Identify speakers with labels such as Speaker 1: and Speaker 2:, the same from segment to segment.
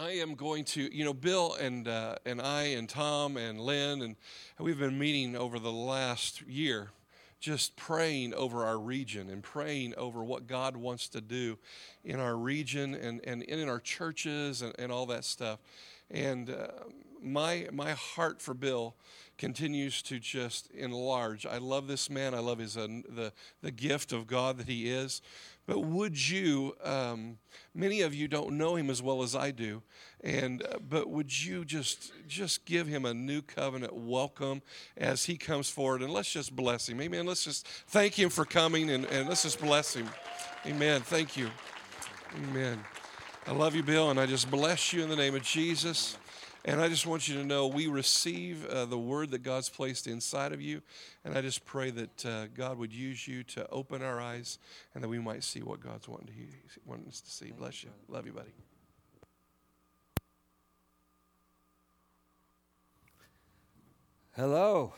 Speaker 1: I am going to, you know, Bill and uh, and I and Tom and Lynn and we've been meeting over the last year, just praying over our region and praying over what God wants to do in our region and and in our churches and, and all that stuff. And uh, my my heart for Bill continues to just enlarge. I love this man. I love his uh, the the gift of God that he is. But would you, um, many of you don't know him as well as I do, and uh, but would you just just give him a new covenant welcome as he comes forward, and let's just bless him, Amen. Let's just thank him for coming, and, and let's just bless him, Amen. Thank you, Amen. I love you, Bill, and I just bless you in the name of Jesus. And I just want you to know we receive uh, the word that God's placed inside of you. And I just pray that uh, God would use you to open our eyes and that we might see what God's wanting, to, wanting us to see. Bless you. Love you, buddy.
Speaker 2: Hello.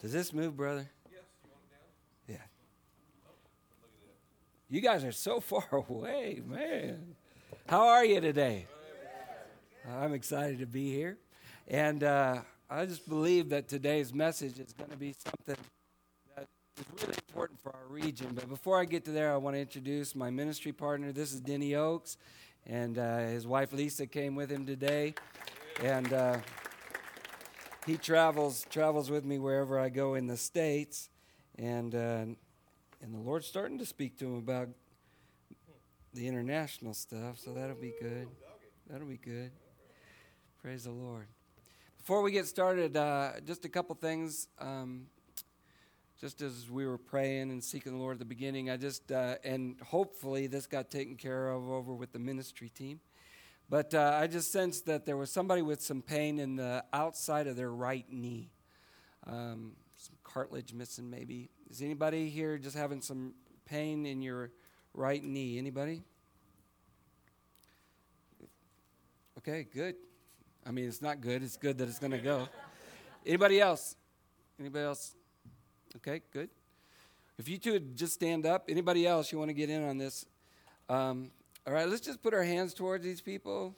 Speaker 2: Does this move, brother?
Speaker 1: Yes,
Speaker 2: Yeah. You guys are so far away, man. How are you today? I'm excited to be here. And uh, I just believe that today's message is going to be something that is really important for our region. But before I get to there, I want to introduce my ministry partner. This is Denny Oaks, and uh, his wife Lisa came with him today. And uh, he travels travels with me wherever I go in the states, and uh, and the Lord's starting to speak to him about the international stuff. So that'll be good. That'll be good. Praise the Lord. Before we get started, uh, just a couple things. Um, just as we were praying and seeking the Lord at the beginning, I just, uh, and hopefully this got taken care of over with the ministry team. But uh, I just sensed that there was somebody with some pain in the outside of their right knee. Um, some cartilage missing, maybe. Is anybody here just having some pain in your right knee? Anybody? Okay, good. I mean, it's not good. It's good that it's going to go. Anybody else? Anybody else? Okay, good. If you two would just stand up. Anybody else you want to get in on this? Um, all right, let's just put our hands towards these people.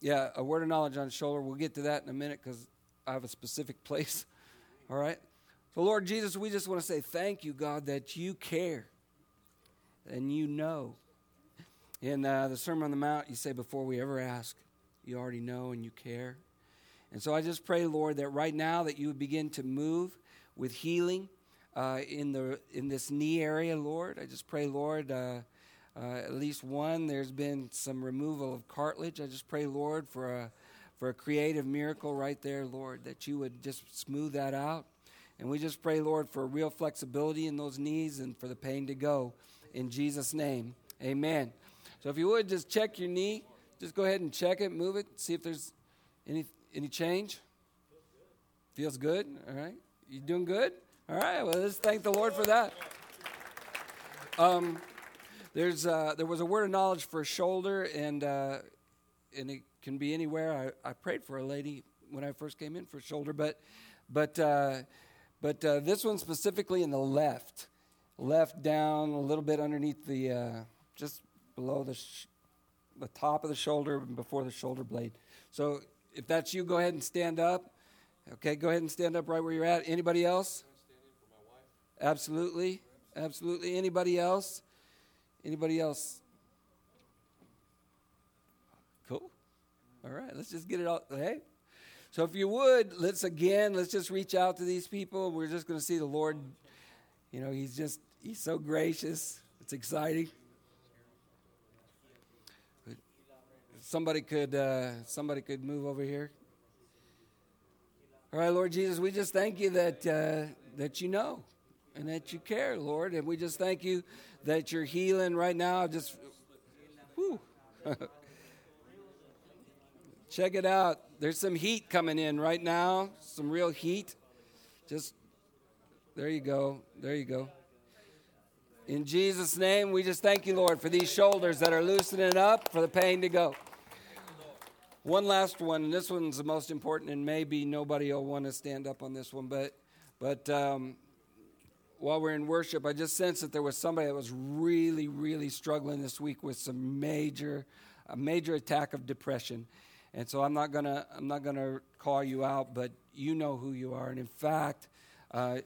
Speaker 2: Yeah, a word of knowledge on shoulder. We'll get to that in a minute because I have a specific place. All right. So, Lord Jesus, we just want to say thank you, God, that you care and you know in uh, the Sermon on the Mount, you say, before we ever ask, you already know and you care. And so I just pray, Lord, that right now that you would begin to move with healing uh, in, the, in this knee area, Lord. I just pray, Lord, uh, uh, at least one, there's been some removal of cartilage. I just pray, Lord, for a, for a creative miracle right there, Lord, that you would just smooth that out. And we just pray, Lord, for real flexibility in those knees and for the pain to go. In Jesus' name, amen. So if you would just check your knee, just go ahead and check it, move it, see if there's any any change. Feels good. All right. You doing good? All right. Well, let's thank the Lord for that. Um, there's uh, there was a word of knowledge for shoulder, and uh, and it can be anywhere. I, I prayed for a lady when I first came in for shoulder, but but uh, but uh, this one specifically in the left, left down a little bit underneath the uh, just below the, sh- the top of the shoulder and before the shoulder blade. So if that's you, go ahead and stand up. Okay, go ahead and stand up right where you're at. Anybody else? Absolutely. Absolutely. Anybody else? Anybody else? Cool. All right, let's just get it all. Hey. So if you would, let's again, let's just reach out to these people. We're just going to see the Lord. You know, He's just, He's so gracious. It's exciting. Somebody could uh, somebody could move over here. All right, Lord Jesus, we just thank you that uh, that you know and that you care, Lord, and we just thank you that you're healing right now. Just, whew. check it out. There's some heat coming in right now. Some real heat. Just there you go. There you go. In Jesus' name, we just thank you, Lord, for these shoulders that are loosening up, for the pain to go. One last one, and this one's the most important, and maybe nobody will want to stand up on this one, but but um, while we're in worship, I just sensed that there was somebody that was really, really struggling this week with some major, a major attack of depression. And so I'm not gonna, I'm not gonna call you out, but you know who you are. And in fact, uh,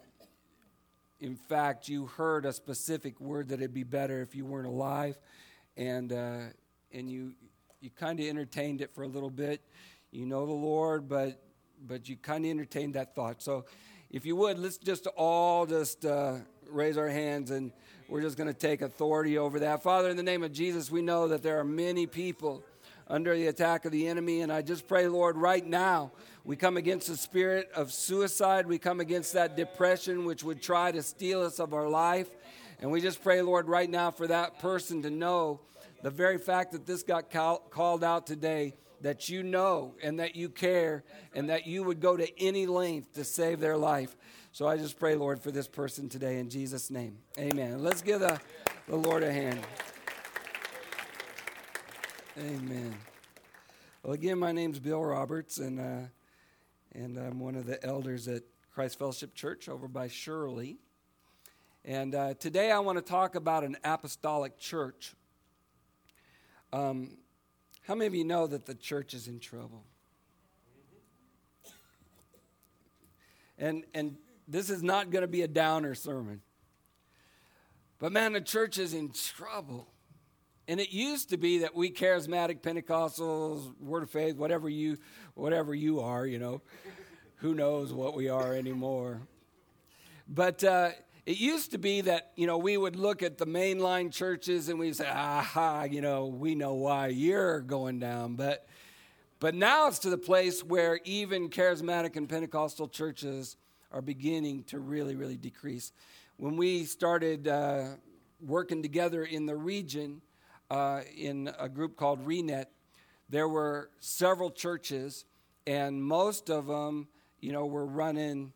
Speaker 2: in fact, you heard a specific word that it'd be better if you weren't alive, and uh, and you you kind of entertained it for a little bit. You know the Lord, but but you kind of entertained that thought. So, if you would, let's just all just uh, raise our hands, and we're just going to take authority over that. Father, in the name of Jesus, we know that there are many people under the attack of the enemy. And I just pray, Lord, right now, we come against the spirit of suicide. We come against that depression which would try to steal us of our life. And we just pray, Lord, right now for that person to know the very fact that this got call, called out today, that you know and that you care and that you would go to any length to save their life. So I just pray, Lord, for this person today in Jesus' name. Amen. Let's give the, the Lord a hand. Amen. Well, again, my name's Bill Roberts, and uh, and I'm one of the elders at Christ Fellowship Church over by Shirley. And uh, today I want to talk about an apostolic church. Um, how many of you know that the church is in trouble? And and this is not going to be a downer sermon. But man, the church is in trouble. And it used to be that we charismatic Pentecostals, Word of Faith, whatever you, whatever you are, you know, who knows what we are anymore. But uh, it used to be that you know we would look at the mainline churches and we say, "Aha, you know, we know why you're going down." But but now it's to the place where even charismatic and Pentecostal churches are beginning to really, really decrease. When we started uh, working together in the region uh, in a group called Renet, there were several churches, and most of them, you know, were running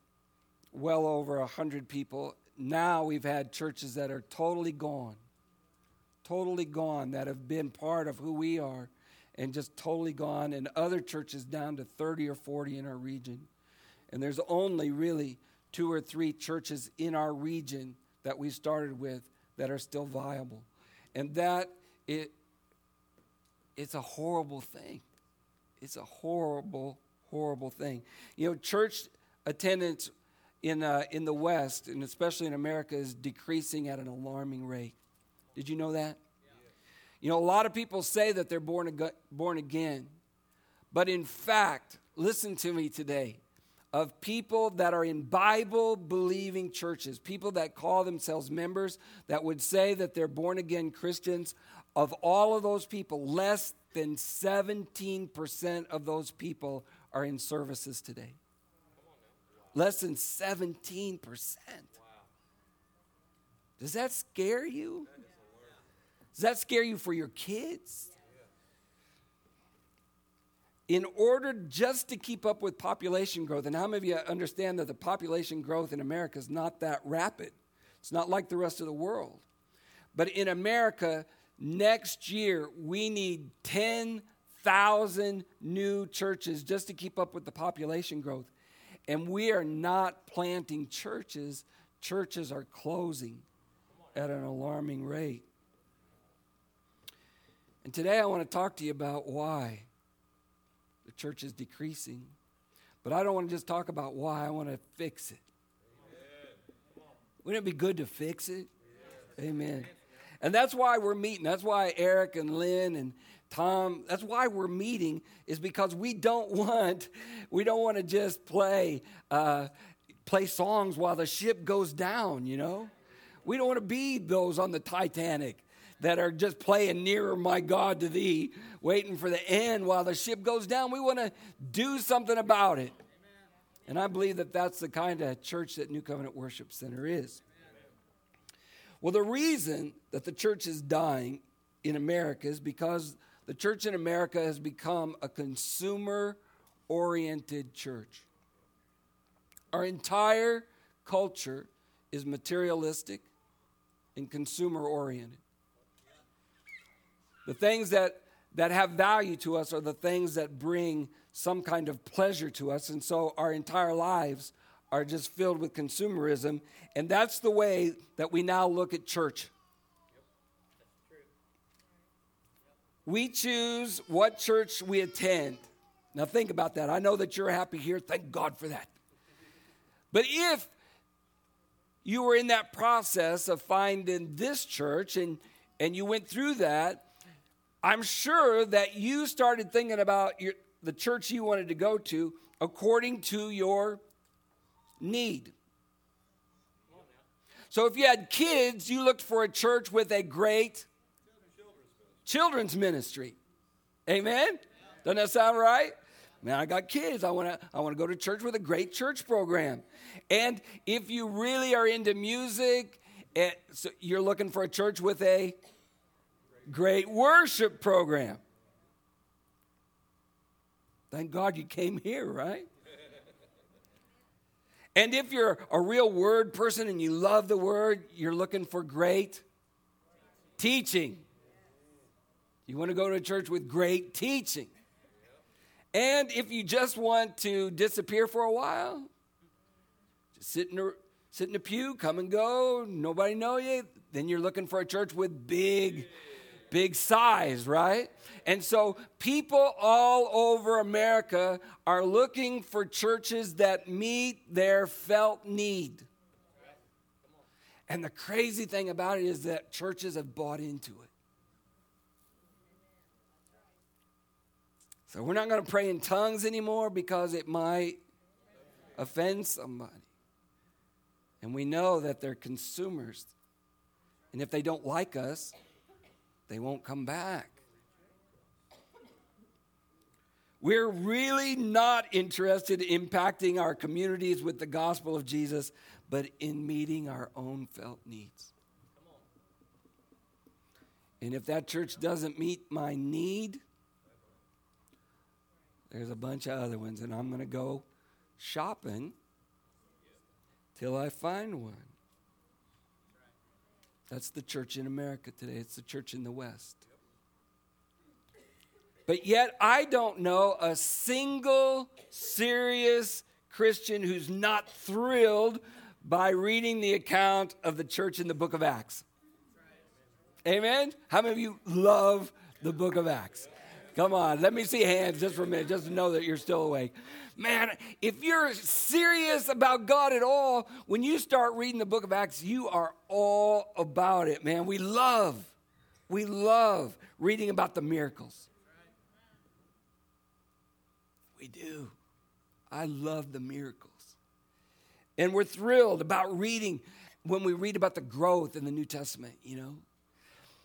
Speaker 2: well over a hundred people. Now we've had churches that are totally gone, totally gone, that have been part of who we are, and just totally gone, and other churches down to 30 or 40 in our region. And there's only really two or three churches in our region that we started with that are still viable. And that it it's a horrible thing. It's a horrible, horrible thing. You know, church attendance in uh, in the West and especially in America is decreasing at an alarming rate. Did you know that? Yeah. You know, a lot of people say that they're born ag- born again, but in fact, listen to me today of people that are in Bible believing churches, people that call themselves members that would say that they're born again Christians, of all of those people, less than 17% of those people are in services today. Less than 17%. Does that scare you? Does that scare you for your kids? in order just to keep up with population growth, and how many of you understand that the population growth in America is not that rapid? It's not like the rest of the world. But in America, next year, we need 10,000 new churches just to keep up with the population growth. And we are not planting churches, churches are closing at an alarming rate. And today I want to talk to you about why the church is decreasing. But I don't want to just talk about why, I want to fix it. Wouldn't it be good to fix it? Amen. And that's why we're meeting. That's why Eric and Lynn and Tom, that's why we're meeting, is because we don't want, we don't want to just play, uh, play songs while the ship goes down, you know? We don't want to be those on the Titanic that are just playing nearer my God to thee, waiting for the end while the ship goes down. We want to do something about it. And I believe that that's the kind of church that New Covenant Worship Center is. Well, the reason that the church is dying in America is because the church in America has become a consumer oriented church. Our entire culture is materialistic and consumer oriented. The things that, that have value to us are the things that bring some kind of pleasure to us. And so our entire lives are just filled with consumerism. And that's the way that we now look at church. We choose what church we attend. Now, think about that. I know that you're happy here. Thank God for that. But if you were in that process of finding this church and, and you went through that, I'm sure that you started thinking about your, the church you wanted to go to according to your need. So if you had kids, you looked for a church with a great children's ministry. Amen? Doesn't that sound right? Man, I got kids. I want to I want to go to church with a great church program. And if you really are into music, and eh, so you're looking for a church with a great worship program. Thank God you came here, right? And if you're a real word person and you love the word, you're looking for great teaching. You want to go to a church with great teaching. And if you just want to disappear for a while, just sit in a, sit in a pew, come and go, nobody know you, then you're looking for a church with big, big size, right? And so people all over America are looking for churches that meet their felt need. And the crazy thing about it is that churches have bought into it. So we're not going to pray in tongues anymore because it might offend somebody. And we know that they're consumers. And if they don't like us, they won't come back. We're really not interested in impacting our communities with the gospel of Jesus, but in meeting our own felt needs. And if that church doesn't meet my need, there's a bunch of other ones, and I'm going to go shopping till I find one. That's the church in America today, it's the church in the West. But yet, I don't know a single serious Christian who's not thrilled by reading the account of the church in the book of Acts. Amen? How many of you love the book of Acts? Come on, let me see hands just for a minute, just to know that you're still awake. Man, if you're serious about God at all, when you start reading the book of Acts, you are all about it, man. We love, we love reading about the miracles. We do. I love the miracles. And we're thrilled about reading when we read about the growth in the New Testament, you know.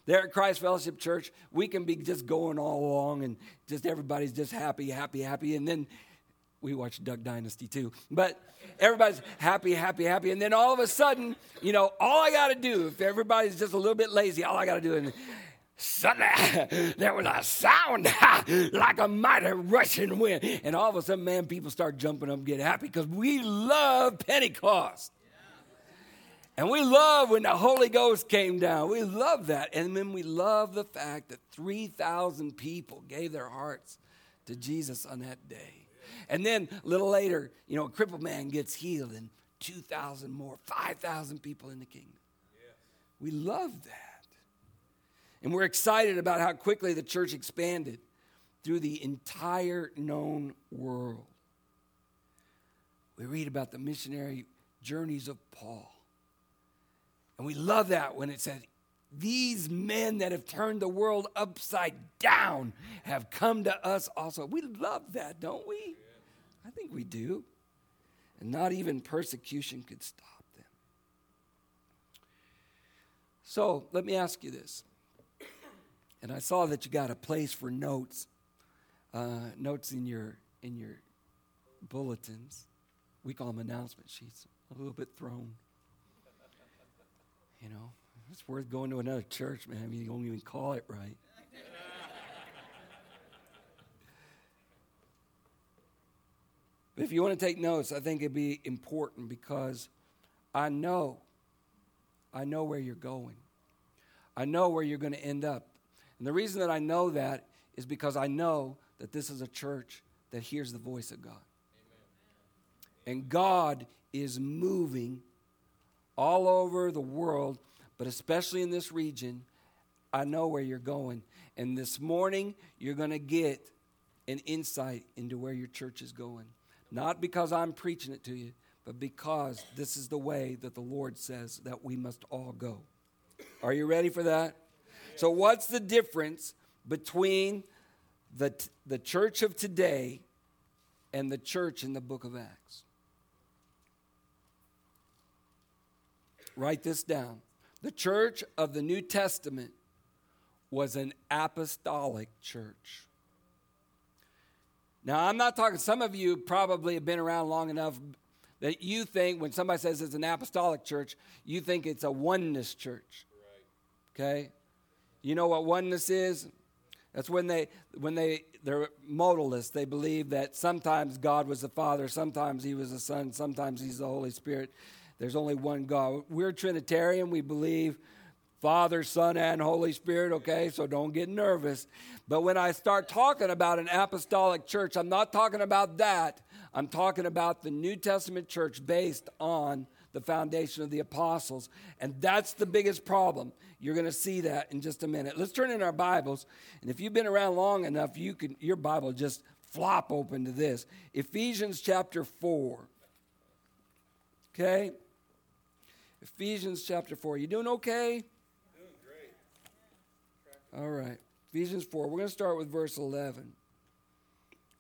Speaker 2: There at Christ Fellowship Church, we can be just going all along and just everybody's just happy, happy, happy. And then we watch Duck Dynasty too. But everybody's happy, happy, happy. And then all of a sudden, you know, all I got to do, if everybody's just a little bit lazy, all I got to do is suddenly there was a sound like a mighty rushing wind. And all of a sudden, man, people start jumping up and get happy because we love Pentecost. And we love when the Holy Ghost came down. We love that. And then we love the fact that 3,000 people gave their hearts to Jesus on that day. And then a little later, you know, a crippled man gets healed and 2,000 more, 5,000 people in the kingdom. We love that. And we're excited about how quickly the church expanded through the entire known world. We read about the missionary journeys of Paul and we love that when it says, These men that have turned the world upside down have come to us also. We love that, don't we? I think we do. And not even persecution could stop them. So let me ask you this. And I saw that you got a place for notes, uh, notes in your in your bulletins. We call them announcement sheets. A little bit thrown. You know, it's worth going to another church, man. I mean, you don't even call it right. but if you want to take notes, I think it'd be important because I know, I know where you're going. I know where you're going to end up. And the reason that I know that is because I know that this is a church that hears the voice of God. Amen. And God is moving all over the world, but especially in this region. I know where you're going. And this morning, you're going to get an insight into where your church is going. Not because I'm preaching it to you, but because this is the way that the Lord says that we must all go. Are you ready for that? So, what's the difference between the, the church of today and the church in the book of Acts? Write this down. The church of the New Testament was an apostolic church. Now, I'm not talking, some of you probably have been around long enough that you think when somebody says it's an apostolic church, you think it's a oneness church. Okay? You know what oneness is? That's when they when they they're modalists. They believe that sometimes God was the Father, sometimes He was the Son, sometimes He's the Holy Spirit. There's only one God. We're Trinitarian. We believe Father, Son, and Holy Spirit, okay? So don't get nervous. But when I start talking about an apostolic church, I'm not talking about that. I'm talking about the New Testament church based on the foundation of the apostles. And that's the biggest problem. You're going to see that in just a minute. Let's turn in our Bibles. And if you've been around long enough, you can your Bible just flop open to this. Ephesians chapter 4. Okay? Ephesians chapter 4. You doing okay?
Speaker 1: Doing great.
Speaker 2: All right. Ephesians 4. We're going to start with verse 11.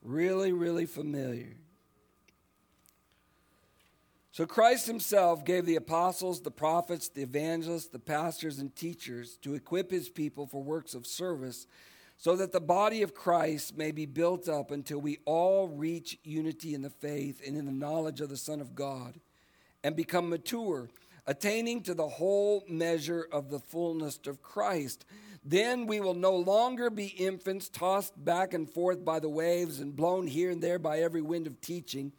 Speaker 2: Really, really familiar. So Christ himself gave the apostles, the prophets, the evangelists, the pastors, and teachers to equip his people for works of service so that the body of Christ may be built up until we all reach unity in the faith and in the knowledge of the Son of God and become mature attaining to the whole measure of the fullness of Christ. Then we will no longer be infants tossed back and forth by the waves and blown here and there by every wind of teaching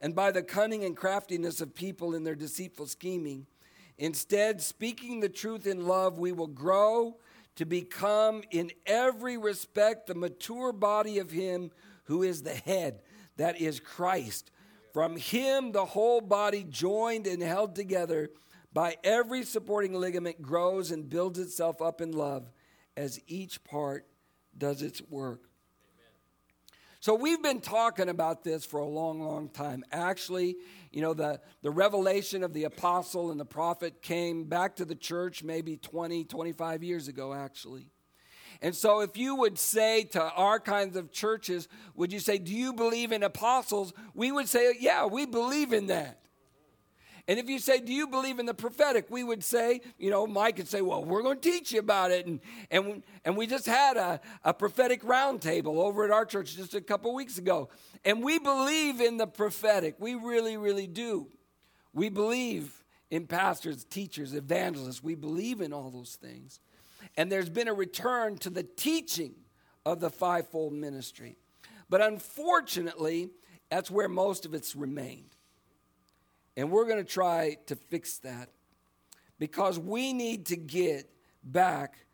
Speaker 2: and by the cunning and craftiness of people in their deceitful scheming. Instead, speaking the truth in love, we will grow to become in every respect the mature body of Him who is the head, that is Christ. From Him, the whole body joined and held together by every supporting ligament grows and builds itself up in love as each part does its work. So we've been talking about this for a long, long time. Actually, you know, the, the revelation of the apostle and the prophet came back to the church maybe 20, 25 years ago, actually. And so if you would say to our kinds of churches, would you say, Do you believe in apostles? We would say, Yeah, we believe in that. And if you say, Do you believe in the prophetic? We would say, you know, Mike could say, Well, we're going to teach you about it. And, and, and we just had a, a prophetic roundtable over at our church just a couple weeks ago. And we believe in the prophetic. We really, really do. We believe in pastors, teachers, evangelists. We believe in all those things. And there's been a return to the teaching of the fivefold ministry. But unfortunately, that's where most of it's remained. And we're going to try to fix that because we need to get back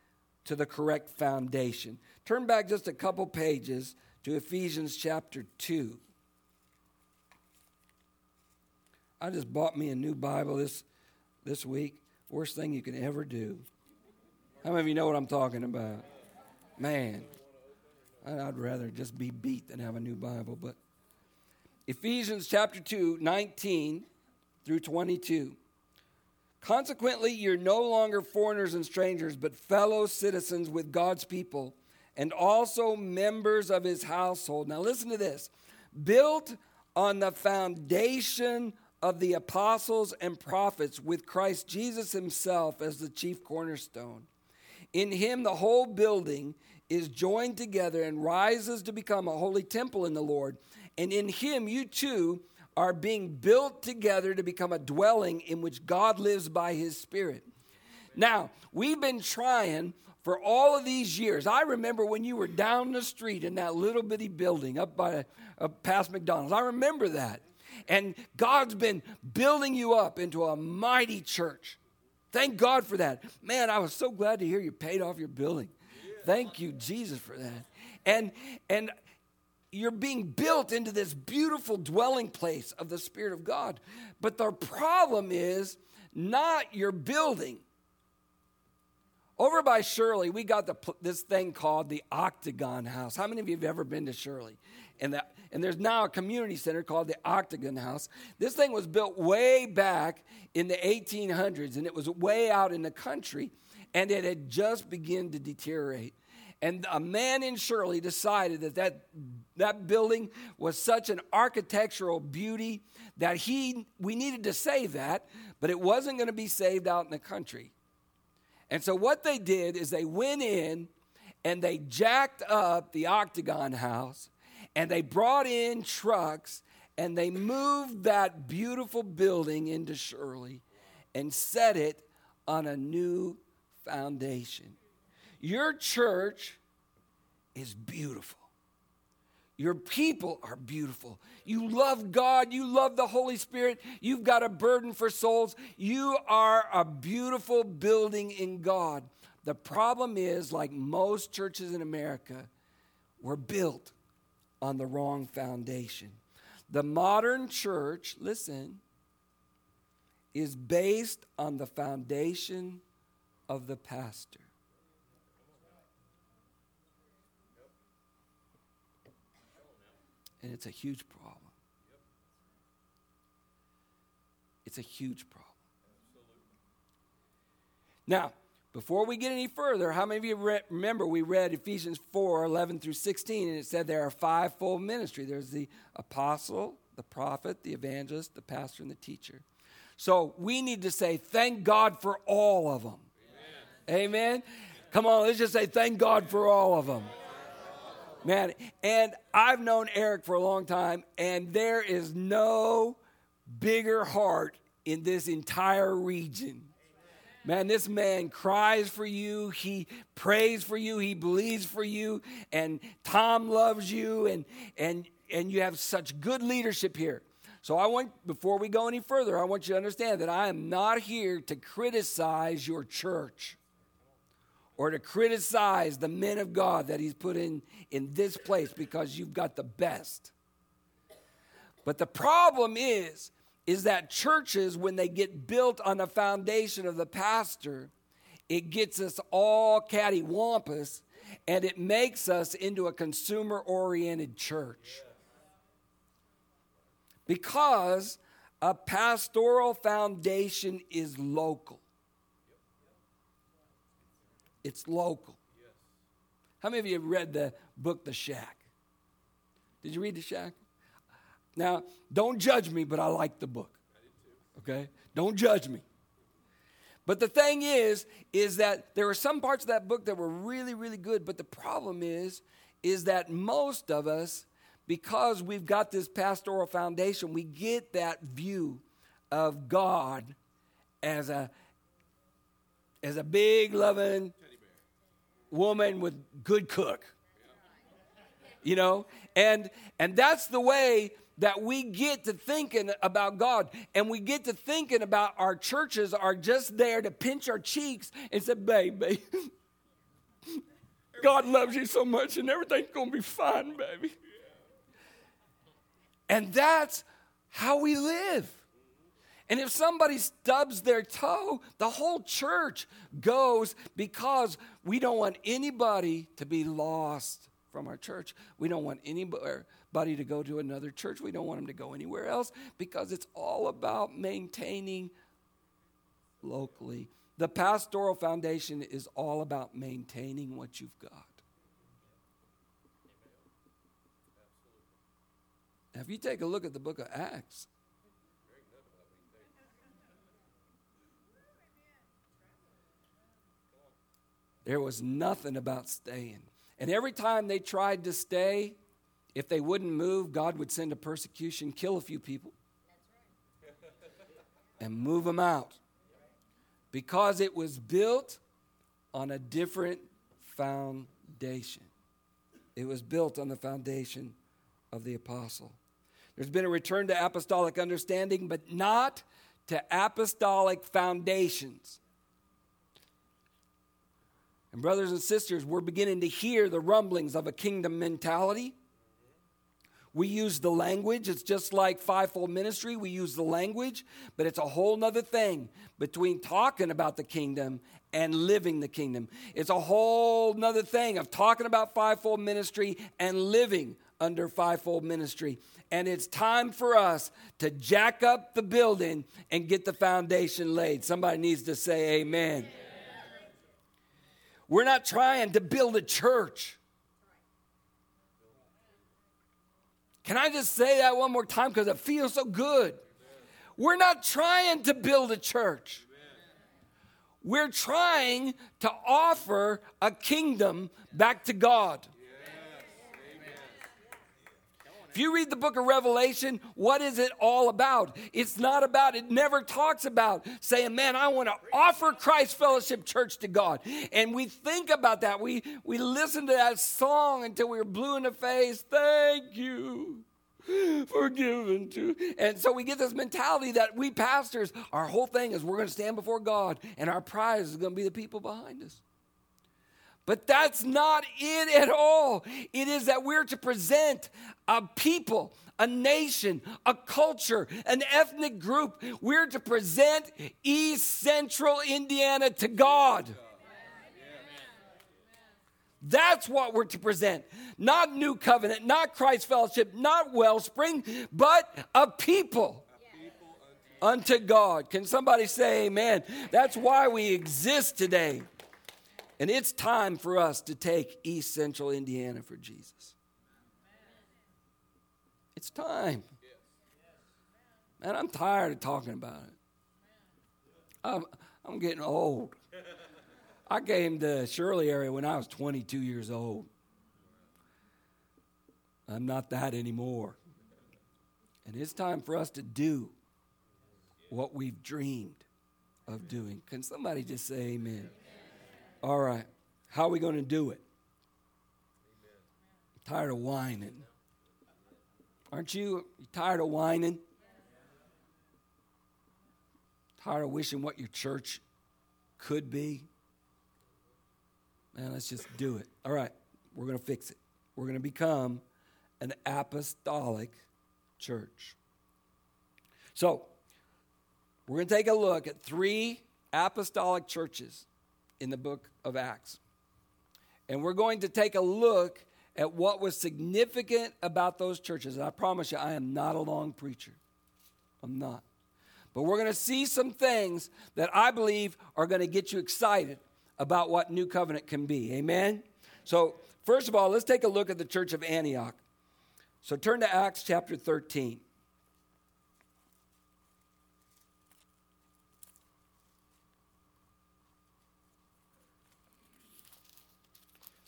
Speaker 2: to the correct foundation. Turn back just a couple pages to Ephesians chapter 2. I just bought me a new Bible this, this week. Worst thing you can ever do. How many of you know what I'm talking about? Man, I'd rather just be beat than have a new Bible. But Ephesians chapter 2, 19 through 22. Consequently, you're no longer foreigners and strangers, but fellow citizens with God's people and also members of his household. Now, listen to this built on the foundation of the apostles and prophets, with Christ Jesus himself as the chief cornerstone. In him, the whole building is joined together and rises to become a holy temple in the Lord. And in him, you too are being built together to become a dwelling in which God lives by his Spirit. Now, we've been trying for all of these years. I remember when you were down the street in that little bitty building up by uh, past McDonald's. I remember that. And God's been building you up into a mighty church. Thank God for that. Man, I was so glad to hear you paid off your building. Thank you, Jesus, for that. And and you're being built into this beautiful dwelling place of the Spirit of God. But the problem is not your building. Over by Shirley, we got the, this thing called the Octagon House. How many of you have ever been to Shirley? And, and there's now a community center called the Octagon House. This thing was built way back in the 1800s, and it was way out in the country, and it had just begun to deteriorate. And a man in Shirley decided that that, that building was such an architectural beauty that he, we needed to save that, but it wasn't going to be saved out in the country. And so what they did is they went in and they jacked up the octagon house and they brought in trucks and they moved that beautiful building into Shirley and set it on a new foundation. Your church is beautiful. Your people are beautiful. You love God. You love the Holy Spirit. You've got a burden for souls. You are a beautiful building in God. The problem is, like most churches in America, we're built on the wrong foundation. The modern church, listen, is based on the foundation of the pastor. And it's a huge problem. It's a huge problem. Now, before we get any further, how many of you re- remember we read Ephesians 4 11 through 16, and it said there are fivefold ministry there's the apostle, the prophet, the evangelist, the pastor, and the teacher. So we need to say, thank God for all of them. Amen. Amen. Come on, let's just say, thank God for all of them. Man, and I've known Eric for a long time, and there is no bigger heart in this entire region. Man, this man cries for you. He prays for you. He believes for you. And Tom loves you. And, and, and you have such good leadership here. So I want, before we go any further, I want you to understand that I am not here to criticize your church or to criticize the men of God that He's put in in this place because you've got the best. But the problem is, is that churches, when they get built on the foundation of the pastor, it gets us all cattywampus and it makes us into a consumer oriented church. Because a pastoral foundation is local. It's local. How many of you have read the book The Shack? Did you read The Shack? Now, don't judge me, but I like the book. Okay? Don't judge me. But the thing is, is that there are some parts of that book that were really, really good. But the problem is, is that most of us, because we've got this pastoral foundation, we get that view of God as a as a big loving woman with good cook. You know? And and that's the way that we get to thinking about God and we get to thinking about our churches are just there to pinch our cheeks and say, baby, God loves you so much and everything's to be fine, baby. And that's how we live. And if somebody stubs their toe, the whole church goes because we don't want anybody to be lost from our church. We don't want anybody to go to another church. We don't want them to go anywhere else because it's all about maintaining locally. The pastoral foundation is all about maintaining what you've got. If you take a look at the book of Acts, There was nothing about staying. And every time they tried to stay, if they wouldn't move, God would send a persecution, kill a few people, and move them out. Because it was built on a different foundation. It was built on the foundation of the apostle. There's been a return to apostolic understanding, but not to apostolic foundations. And, brothers and sisters, we're beginning to hear the rumblings of a kingdom mentality. We use the language. It's just like fivefold ministry. We use the language, but it's a whole nother thing between talking about the kingdom and living the kingdom. It's a whole nother thing of talking about fivefold ministry and living under fivefold ministry. And it's time for us to jack up the building and get the foundation laid. Somebody needs to say amen. amen. We're not trying to build a church. Can I just say that one more time because it feels so good? We're not trying to build a church. We're trying to offer a kingdom back to God. If you read the book of Revelation, what is it all about? It's not about, it never talks about saying, man, I want to offer Christ Fellowship Church to God. And we think about that. We, we listen to that song until we are blue in the face. Thank you forgiven to. And so we get this mentality that we pastors, our whole thing is we're going to stand before God and our prize is going to be the people behind us. But that's not it at all. It is that we're to present a people, a nation, a culture, an ethnic group. We're to present East Central Indiana to God. That's what we're to present. Not New Covenant, not Christ Fellowship, not Wellspring, but a people unto God. Can somebody say amen? That's why we exist today. And it's time for us to take East Central Indiana for Jesus. It's time. Man, I'm tired of talking about it. I'm, I'm getting old. I came to Shirley area when I was 22 years old. I'm not that anymore. And it's time for us to do what we've dreamed of doing. Can somebody just say amen? All right. How are we going to do it? I'm tired of whining. Aren't you? tired of whining? Tired of wishing what your church could be? Man, let's just do it. All right, we're going to fix it. We're going to become an apostolic church. So, we're going to take a look at three apostolic churches in the book of Acts. And we're going to take a look at what was significant about those churches. And I promise you, I am not a long preacher. I'm not. But we're going to see some things that I believe are going to get you excited about what New Covenant can be. Amen? So, first of all, let's take a look at the church of Antioch. So, turn to Acts chapter 13.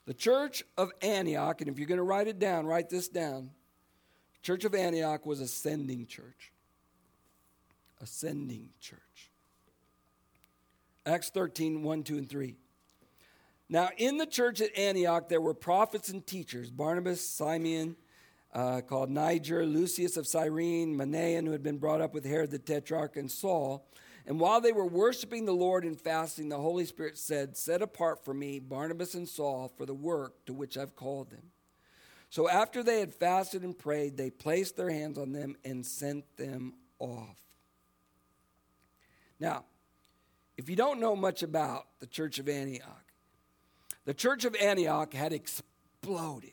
Speaker 2: The church of Antioch, and if you're going to write it down, write this down. Church of Antioch was ascending church. Ascending church. Acts 13, 1, 2, and 3. Now, in the church at Antioch, there were prophets and teachers Barnabas, Simeon, uh, called Niger, Lucius of Cyrene, Manaen, who had been brought up with Herod the Tetrarch, and Saul. And while they were worshiping the Lord and fasting, the Holy Spirit said, Set apart for me Barnabas and Saul for the work to which I've called them. So after they had fasted and prayed, they placed their hands on them and sent them off. Now, if you don't know much about the church of Antioch, the church of Antioch had exploded.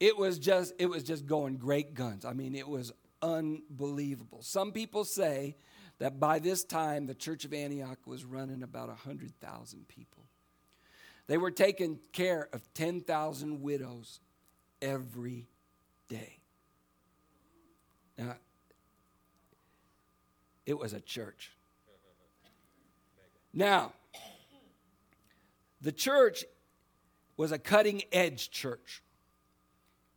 Speaker 2: It was just it was just going great guns. I mean, it was unbelievable. Some people say that by this time the church of Antioch was running about 100,000 people. They were taking care of 10,000 widows every day. Now, it was a church. Now, the church was a cutting edge church.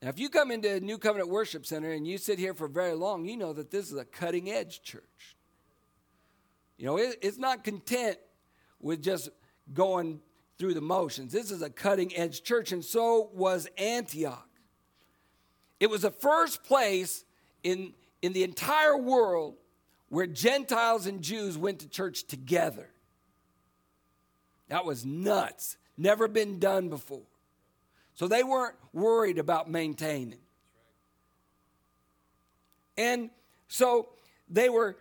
Speaker 2: Now, if you come into a New Covenant Worship Center and you sit here for very long, you know that this is a cutting edge church. You know, it, it's not content with just going through the motions. This is a cutting edge church, and so was Antioch. It was the first place in, in the entire world where Gentiles and Jews went to church together. That was nuts. Never been done before. So they weren't worried about maintaining. And so they were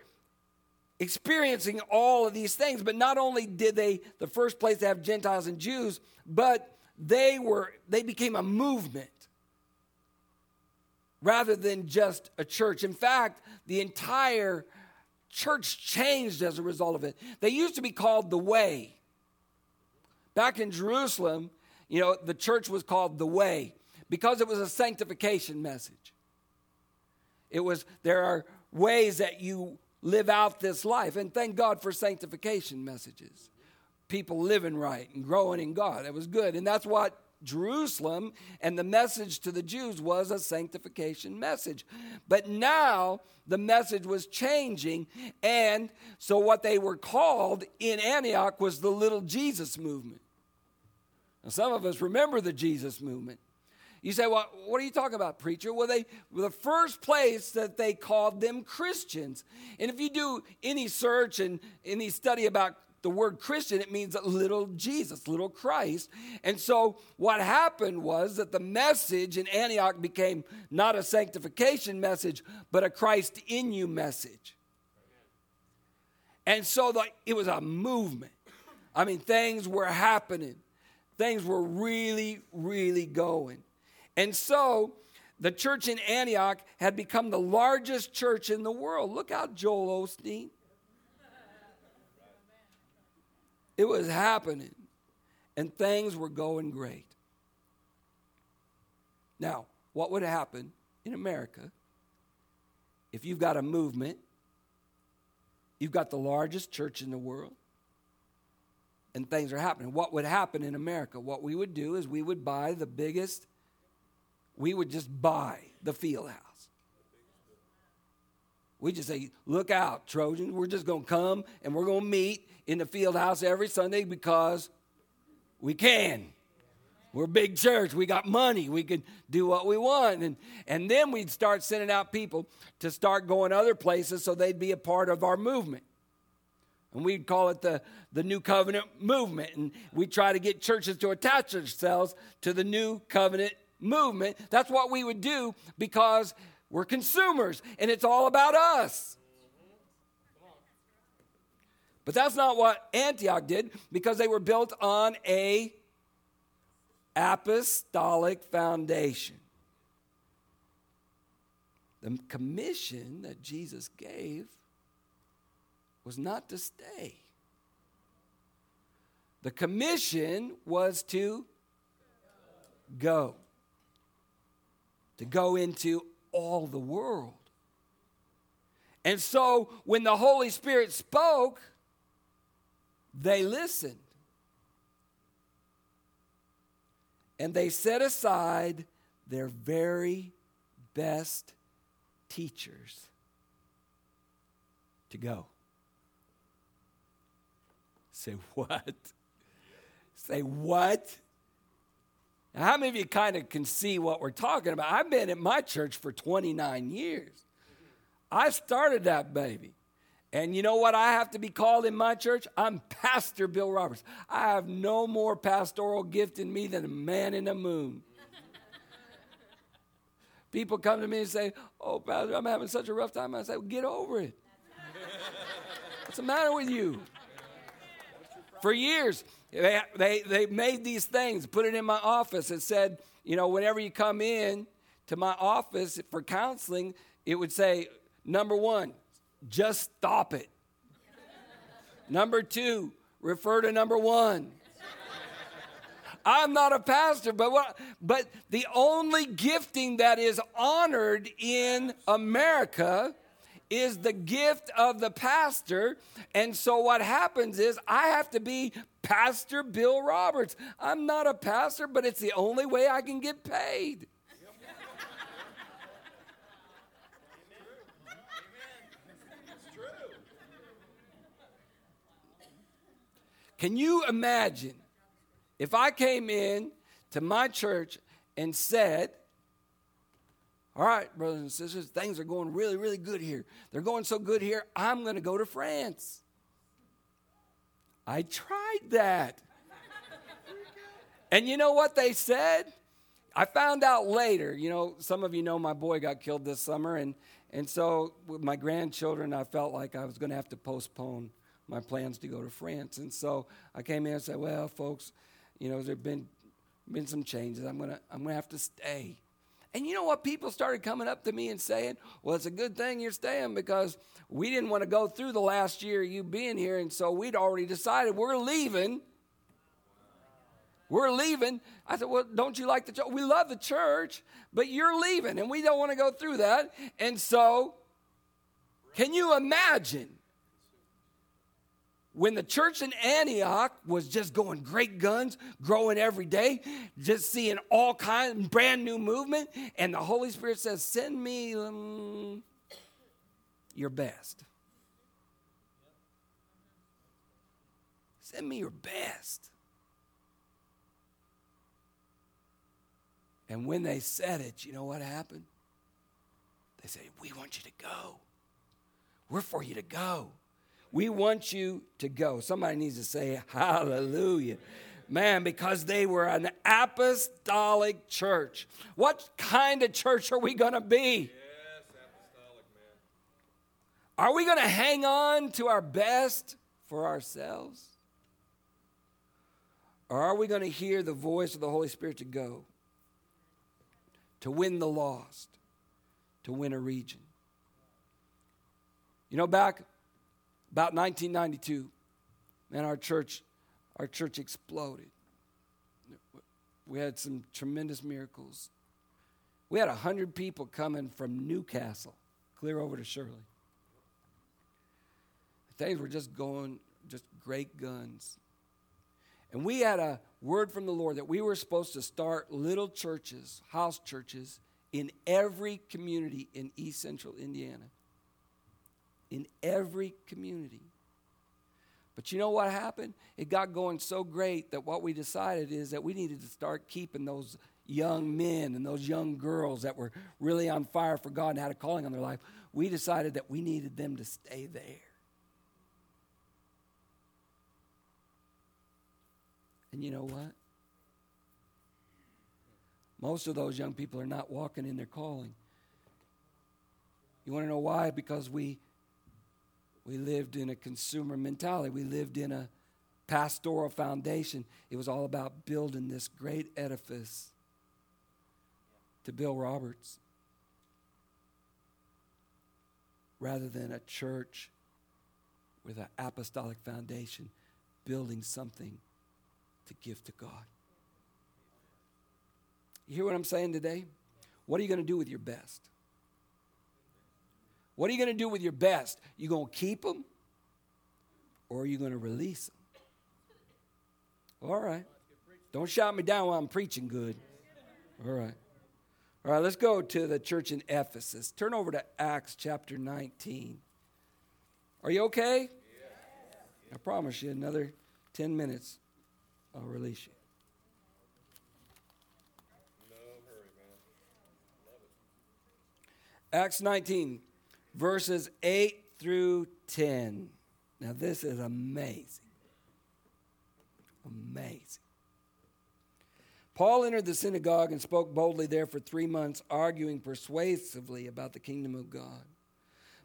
Speaker 2: experiencing all of these things, but not only did they, the first place, to have Gentiles and Jews, but they were, they became a movement rather than just a church. In fact, the entire church changed as a result of it. They used to be called the Way. Back in Jerusalem, you know, the church was called the Way because it was a sanctification message. It was, there are ways that you live out this life. And thank God for sanctification messages. People living right and growing in God. It was good. And that's what Jerusalem and the message to the Jews was a sanctification message. But now the message was changing. And so what they were called in Antioch was the little Jesus movement. Some of us remember the Jesus movement. You say, well, what are you talking about, preacher? Well, they were the first place that they called them Christians. And if you do any search and any study about the word Christian, it means little Jesus, little Christ. And so what happened was that the message in Antioch became not a sanctification message, but a Christ in you message. And so the, it was a movement. I mean, things were happening, things were really, really going. And so the church in Antioch had become the largest church in the world. Look out, Joel Osteen. It was happening, and things were going great. Now, what would happen in America if you've got a movement, you've got the largest church in the world, and things are happening? What would happen in America? What we would do is we would buy the biggest we would just buy the field house. We just say, look out, Trojans. We're just going to come and we're going to meet in the field house every Sunday because we can. We're a big church. We got money. We can do what we want. And, and then we'd start sending out people to start going other places so they'd be a part of our movement. And we'd call it the, the New Covenant movement. And we try to get churches to attach themselves to the New Covenant movement. That's what we would do because we're consumers and it's all about us. But that's not what Antioch did because they were built on a apostolic foundation. The commission that Jesus gave was not to stay. The commission was to go to go into all the world. And so when the Holy Spirit spoke, they listened. And they set aside their very best teachers to go. Say what? Say what? Now, how many of you kind of can see what we're talking about? I've been at my church for 29 years. I started that baby. And you know what I have to be called in my church? I'm Pastor Bill Roberts. I have no more pastoral gift in me than a man in the moon. People come to me and say, Oh, Pastor, I'm having such a rough time. I say, well, Get over it. What's the matter with you? For years, they, they, they made these things, put it in my office. It said, you know, whenever you come in to my office for counseling, it would say, number one, just stop it. number two, refer to number one. I'm not a pastor, but what, but the only gifting that is honored in America is the gift of the pastor. And so what happens is I have to be Pastor Bill Roberts. I'm not a pastor, but it's the only way I can get paid. Can you imagine if I came in to my church and said, all right, brothers and sisters, things are going really, really good here. They're going so good here, I'm going to go to France. I tried that. and you know what they said? I found out later, you know, some of you know my boy got killed this summer, and, and so with my grandchildren, I felt like I was going to have to postpone my plans to go to France. And so I came in and said, well, folks, you know, there have been, been some changes. I'm going to I'm gonna have to stay. And you know what? People started coming up to me and saying, well, it's a good thing you're staying because we didn't want to go through the last year you being here. And so we'd already decided we're leaving. We're leaving. I said, Well, don't you like the church? We love the church, but you're leaving, and we don't want to go through that. And so, can you imagine when the church in Antioch was just going great guns, growing every day, just seeing all kinds brand new movement, and the Holy Spirit says, "Send me um, your best. Send me your best." And when they said it, you know what happened? They said, "We want you to go. We're for you to go." We want you to go. Somebody needs to say hallelujah. Man, because they were an apostolic church. What kind of church are we going to be?
Speaker 1: Yes, apostolic, man.
Speaker 2: Are we going to hang on to our best for ourselves? Or are we going to hear the voice of the Holy Spirit to go? To win the lost, to win a region. You know, back about 1992, and our church, our church exploded. We had some tremendous miracles. We had 100 people coming from New Castle, clear over to Shirley. Things were just going, just great guns. And we had a word from the Lord that we were supposed to start little churches, house churches, in every community in East Central Indiana in every community. But you know what happened? It got going so great that what we decided is that we needed to start keeping those young men and those young girls that were really on fire for God and had a calling on their life. We decided that we needed them to stay there. And you know what? Most of those young people are not walking in their calling. You want to know why? Because we we lived in a consumer mentality. We lived in a pastoral foundation. It was all about building this great edifice to Bill Roberts rather than a church with an apostolic foundation building something to give to God. You hear what I'm saying today? What are you going to do with your best? What are you going to do with your best? You going to keep them or are you going to release them? All right. Don't shout me down while I'm preaching good. All right. All right, let's go to the church in Ephesus. Turn over to Acts chapter 19. Are you okay? I promise you, another 10 minutes, I'll release you. No hurry, man. Acts 19 verses 8 through 10. Now, this is amazing. Amazing. Paul entered the synagogue and spoke boldly there for three months, arguing persuasively about the kingdom of God.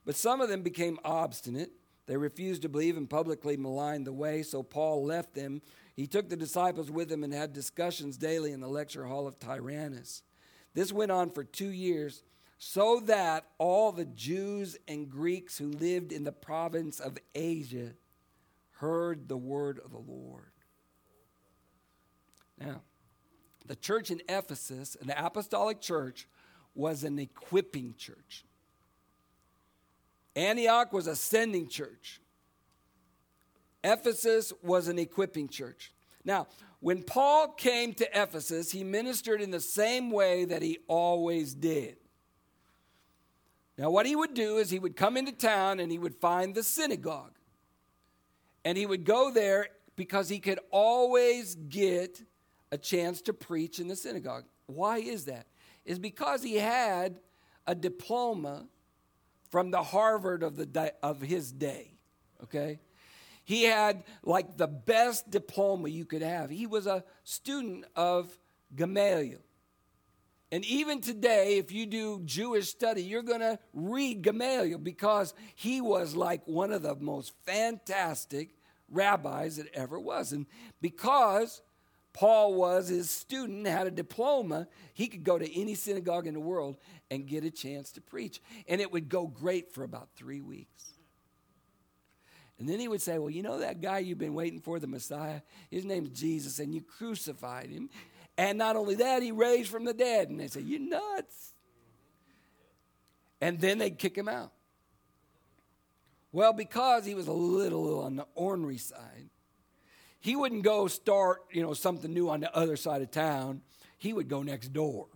Speaker 2: But some of them became obstinate. They refused to believe and publicly maligned the way, so Paul left them. He took the disciples with him and had discussions daily in the lecture hall of Tyrannus. This went on for two years so that all the Jews and Greeks who lived in the province of Asia heard the word of the Lord. Now, the church in Ephesus, an apostolic church, was an equipping church. Antioch was a sending church. Ephesus was an equipping church. Now, when Paul came to Ephesus, he ministered in the same way that he always did. Now, what he would do is he would come into town and he would find the synagogue. And he would go there because he could always get a chance to preach in the synagogue. Why is that? Is because he had a diploma from the Harvard of, the di- of his day. Okay? He had like the best diploma you could have. He was a student of Gamaliel. And even today, if you do Jewish study, you're going to read Gamaliel because he was like one of the most fantastic rabbis that ever was. And because Paul was his student, had a diploma, he could go to any synagogue in the world and get a chance to preach. And it would go great for about three weeks. And then he would say, Well, you know that guy you've been waiting for, the Messiah? His name's Jesus, and you crucified him. And not only that, he raised from the dead. And they say, You nuts. And then they'd kick him out. Well, because he was a little on the ornery side, he wouldn't go start, you know, something new on the other side of town. He would go next door.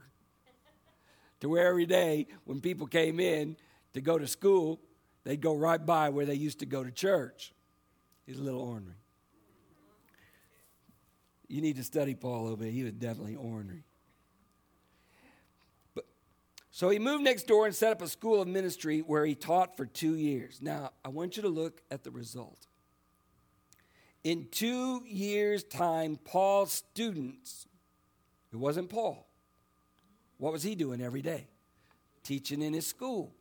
Speaker 2: to where every day when people came in to go to school, they'd go right by where they used to go to church. He's a little ornery. You need to study Paul a little bit. He was definitely ornery. But, so he moved next door and set up a school of ministry where he taught for two years. Now, I want you to look at the result. In two years' time, Paul's students, it wasn't Paul, what was he doing every day? Teaching in his school.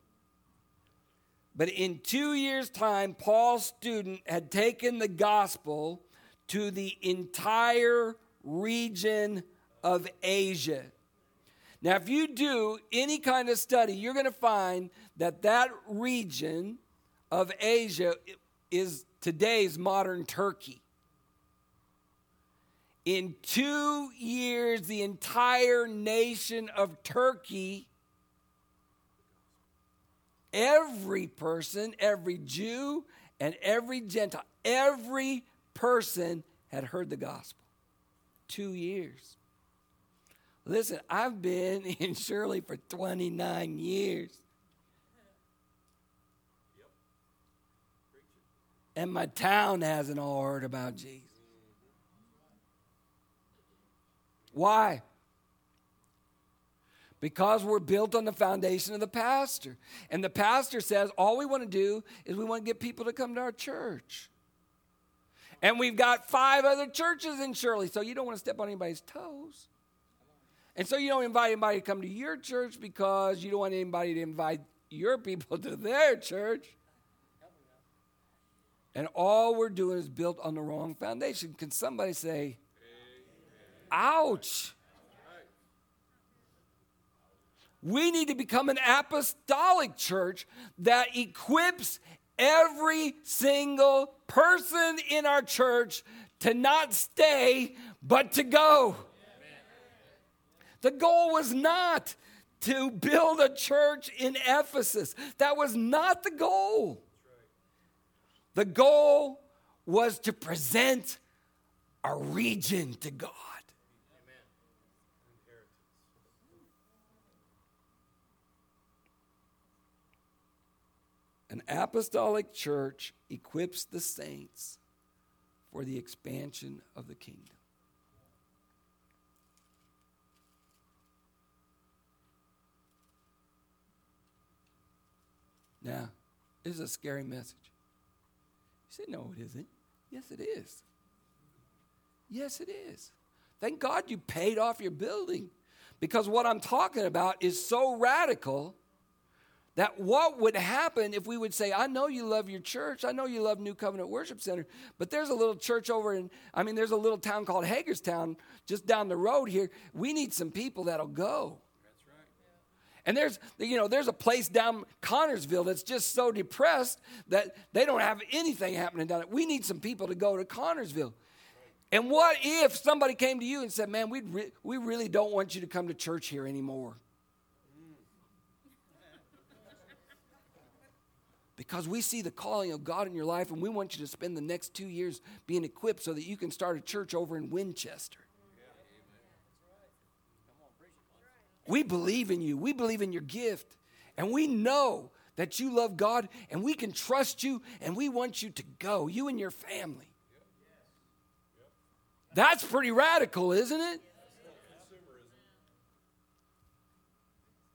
Speaker 2: But in two years' time, Paul's student had taken the gospel to the entire region of Asia. Now, if you do any kind of study, you're going to find that that region of Asia is today's modern Turkey. In two years, the entire nation of Turkey, every person, every Jew, and every Gentile, every person had heard the gospel. Two years. Listen, I've been in Shirley for 29 years. And my town hasn't all heard about Jesus. Why? Because we're built on the foundation of the pastor. And the pastor says, all we want to do is we want to get people to come to our church. And we've got five other churches in Shirley, so you don't want to step on anybody's toes. And so you don't invite anybody to come to your church because you don't want anybody to invite your people to their church. And all we're doing is built on the wrong foundation. Can somebody say, ouch? We need to become an apostolic church that equips every single person in our church to not stay, but to go. The goal was not to build a church in Ephesus. That was not the goal. The goal was to present a region to God. An apostolic church equips the saints for the expansion of the kingdom. Now, this is a scary message. You say, no, it isn't. Yes, it is. Yes, it is. Thank God you paid off your building because what I'm talking about is so radical that what would happen if we would say, I know you love your church, I know you love New Covenant Worship Center, but there's a little church over in, I mean, there's a little town called Hagerstown just down the road here. We need some people that'll go. That's right. And there's, you know, there's a place down Connersville that's just so depressed that they don't have anything happening down there. We need some people to go to Connersville. And what if somebody came to you and said, man, we re- we really don't want you to come to church here anymore? Because we see the calling of God in your life and we want you to spend the next two years being equipped so that you can start a church over in Winchester. We believe in you, we believe in your gift, and we know that you love God and we can trust you and we want you to go, you and your family. That's pretty radical, isn't it?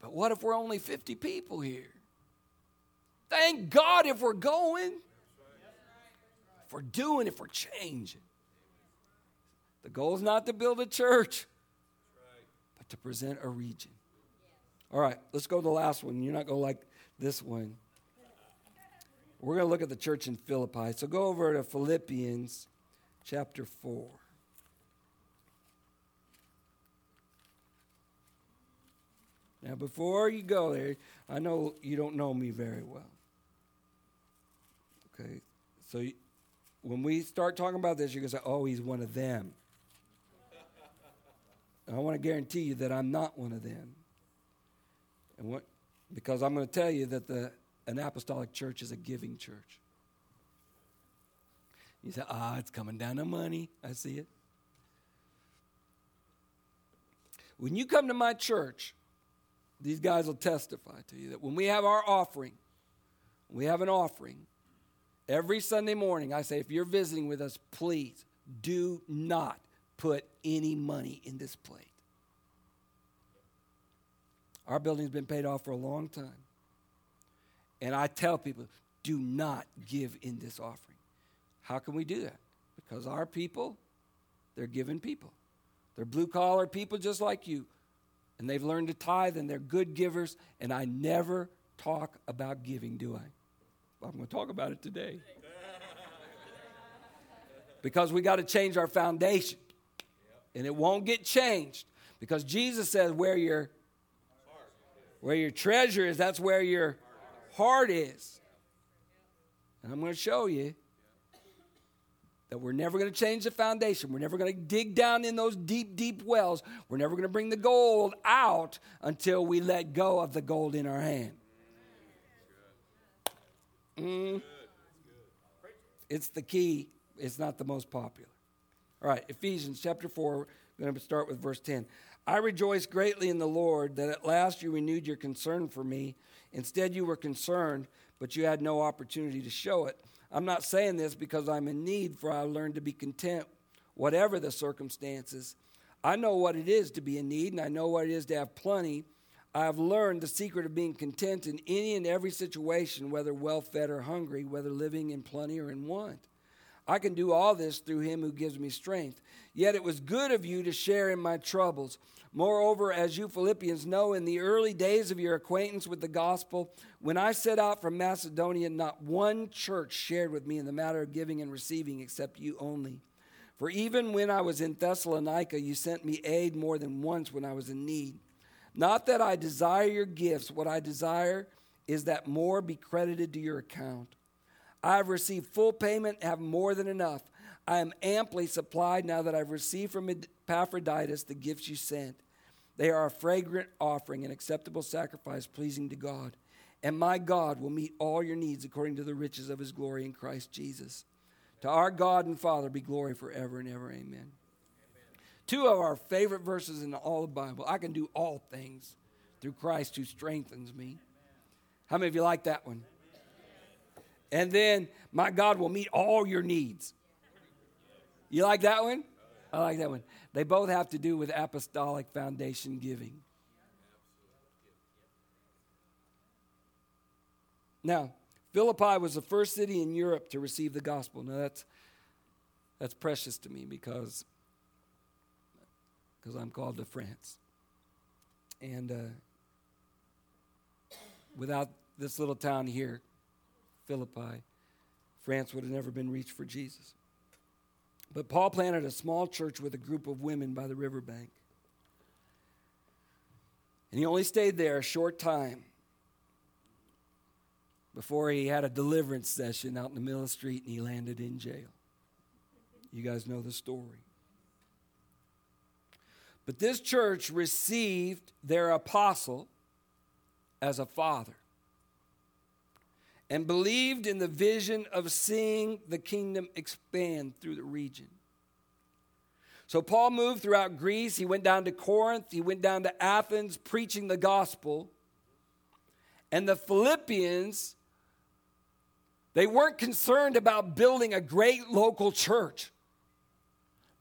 Speaker 2: But what if we're only 50 people here? Thank God if we're going, if we're doing, if we're changing. The goal is not to build a church, but to present a region. All right, let's go to the last one. You're not going to like this one. We're going to look at the church in Philippi. So go over to Philippians chapter 4. Now, before you go there, I know you don't know me very well. Okay, so when we start talking about this, you're going to say, oh, he's one of them. I want to guarantee you that I'm not one of them. And what, because I'm going to tell you that the, an apostolic church is a giving church. You say, ah, it's coming down to money. I see it. When you come to my church, these guys will testify to you that when we have our offering, we have an offering, every Sunday morning, I say, if you're visiting with us, please do not put any money in this plate. Our building's been paid off for a long time. And I tell people, do not give in this offering. How can we do that? Because our people, they're giving people. They're blue collar people just like you. And they've learned to tithe and they're good givers. And I never talk about giving, do I? I'm going to talk about it today. because we got to change our foundation. And it won't get changed because Jesus says, where your where your treasure is, that's where your heart is. And I'm going to show you that we're never going to change the foundation. We're never going to dig down in those deep, deep wells. We're never going to bring the gold out until we let go of the gold in our hand. Mm. It's the key, it's not the most popular. All right, Ephesians chapter 4, we're going to start with verse 10. I rejoice greatly in the Lord that at last you renewed your concern for me. Instead, you were concerned, but you had no opportunity to show it. I'm not saying this because I'm in need, for I learned to be content, whatever the circumstances. I know what it is to be in need, and I know what it is to have plenty. I have learned the secret of being content in any and every situation, whether well fed or hungry, whether living in plenty or in want. I can do all this through him who gives me strength. Yet it was good of you to share in my troubles. Moreover, as you Philippians know, in the early days of your acquaintance with the gospel, when I set out from Macedonia, not one church shared with me in the matter of giving and receiving except you only. For even when I was in Thessalonica, you sent me aid more than once when I was in need. Not that I desire your gifts, what I desire is that more be credited to your account. I have received full payment, have more than enough. I am amply supplied now that I've received from Epaphroditus the gifts you sent. They are a fragrant offering, an acceptable sacrifice pleasing to God. And my God will meet all your needs according to the riches of his glory in Christ Jesus. To our God and Father be glory forever and ever. Amen. Two of our favorite verses in all the Bible. I can do all things through Christ who strengthens me. How many of you like that one? And then, my God will meet all your needs. You like that one? I like that one. They both have to do with apostolic foundation giving. Now, Philippi was the first city in Europe to receive the gospel. Now that's that's precious to me because because I'm called to France. And uh, without this little town here, Philippi, France would have never been reached for Jesus. But Paul planted a small church with a group of women by the riverbank. And he only stayed there a short time before he had a deliverance session out in the middle of the street and he landed in jail. You guys know the story. But this church received their apostle as a father and believed in the vision of seeing the kingdom expand through the region. So Paul moved throughout Greece. He went down to Corinth. He went down to Athens preaching the gospel. And the Philippians, they weren't concerned about building a great local church.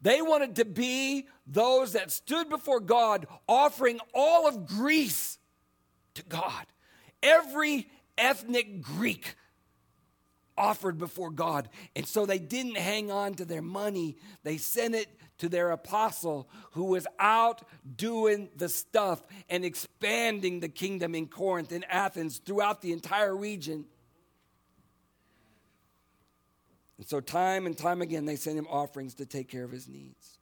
Speaker 2: They wanted to be those that stood before God offering all of Greece to God. Every ethnic Greek offered before God. And so they didn't hang on to their money, they sent it to their apostle who was out doing the stuff and expanding the kingdom in Corinth and Athens throughout the entire region. And so, time and time again, they sent him offerings to take care of his needs.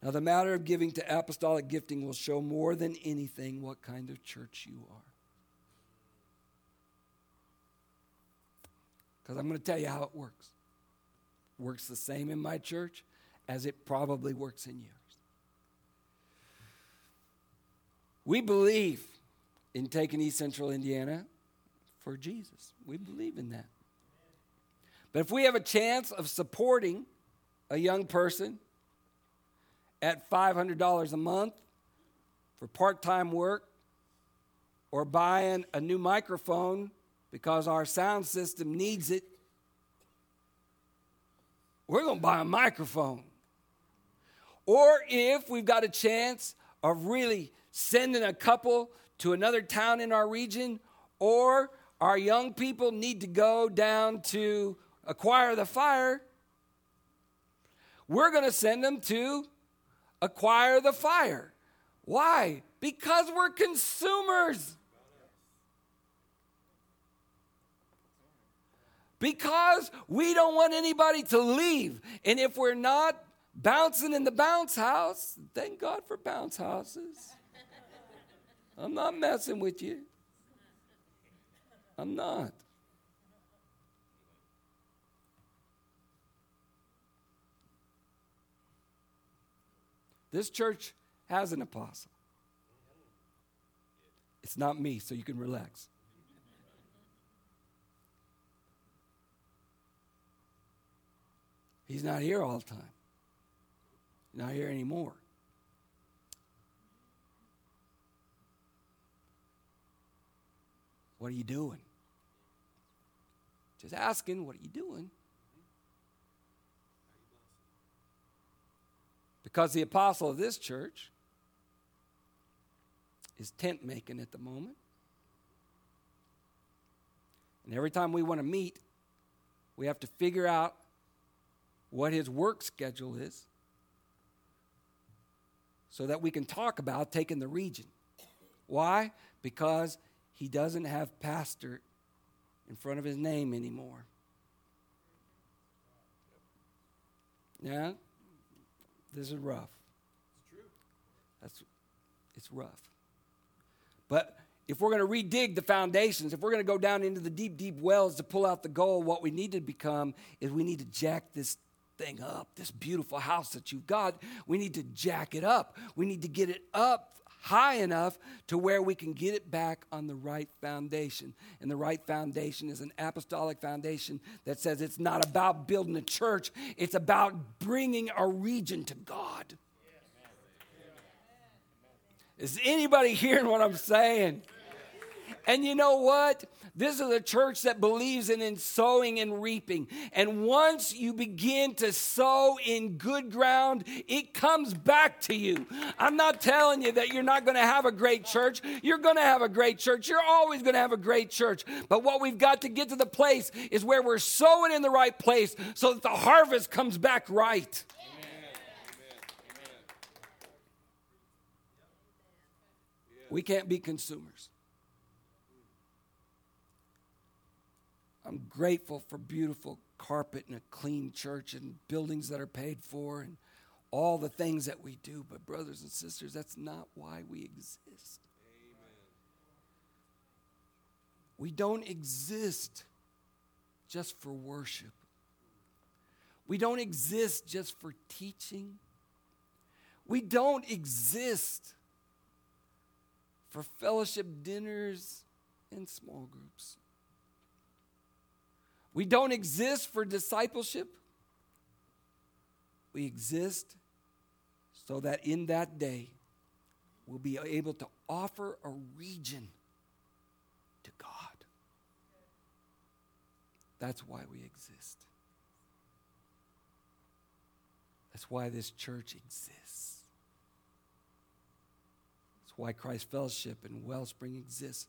Speaker 2: Now, the matter of giving to apostolic gifting will show more than anything what kind of church you are. Because I'm going to tell you how it works. Works the same in my church as it probably works in yours. We believe in taking East Central Indiana for Jesus. We believe in that. But if we have a chance of supporting a young person at $500 a month for part time work or buying a new microphone because our sound system needs it, we're going to buy a microphone. Or if we've got a chance of really sending a couple to another town in our region, or our young people need to go down to acquire the fire, we're going to send them to acquire the fire. Why? Because we're consumers. Because we don't want anybody to leave. And if we're not bouncing in the bounce house, thank God for bounce houses. I'm not messing with you. I'm not. This church has an apostle. It's not me, so you can relax. He's not here all the time. Not here anymore. What are you doing? Just asking, what are you doing? Because the apostle of this church is tent making at the moment. And every time we want to meet, we have to figure out what his work schedule is so that we can talk about taking the region. Why? Because he doesn't have pastor in front of his name anymore. Yeah? This is rough. It's true. That's it's rough. But if we're going to redig the foundations, if we're going to go down into the deep, deep wells to pull out the gold, what we need to become is we need to jack this thing up. This beautiful house that you've got, we need to jack it up. We need to get it up high enough to where we can get it back on the right foundation. And the right foundation is an apostolic foundation that says it's not about building a church, it's about bringing a region to God. Is anybody hearing what I'm saying? And you know what? This is a church that believes in, in sowing and reaping. And once you begin to sow in good ground, it comes back to you. I'm not telling you that you're not going to have a great church. You're going to have a great church. You're always going to have a great church. But what we've got to get to the place is where we're sowing in the right place so that the harvest comes back right. We can't be consumers. I'm grateful for beautiful carpet and a clean church and buildings that are paid for and all the things that we do. But, brothers and sisters, that's not why we exist. We don't exist just for worship, we don't exist just for teaching, we don't exist for fellowship dinners and small groups. We don't exist for discipleship. We exist so that in that day we'll be able to offer a region to God. That's why we exist. That's why this church exists. That's why Christ Fellowship and Wellspring exists.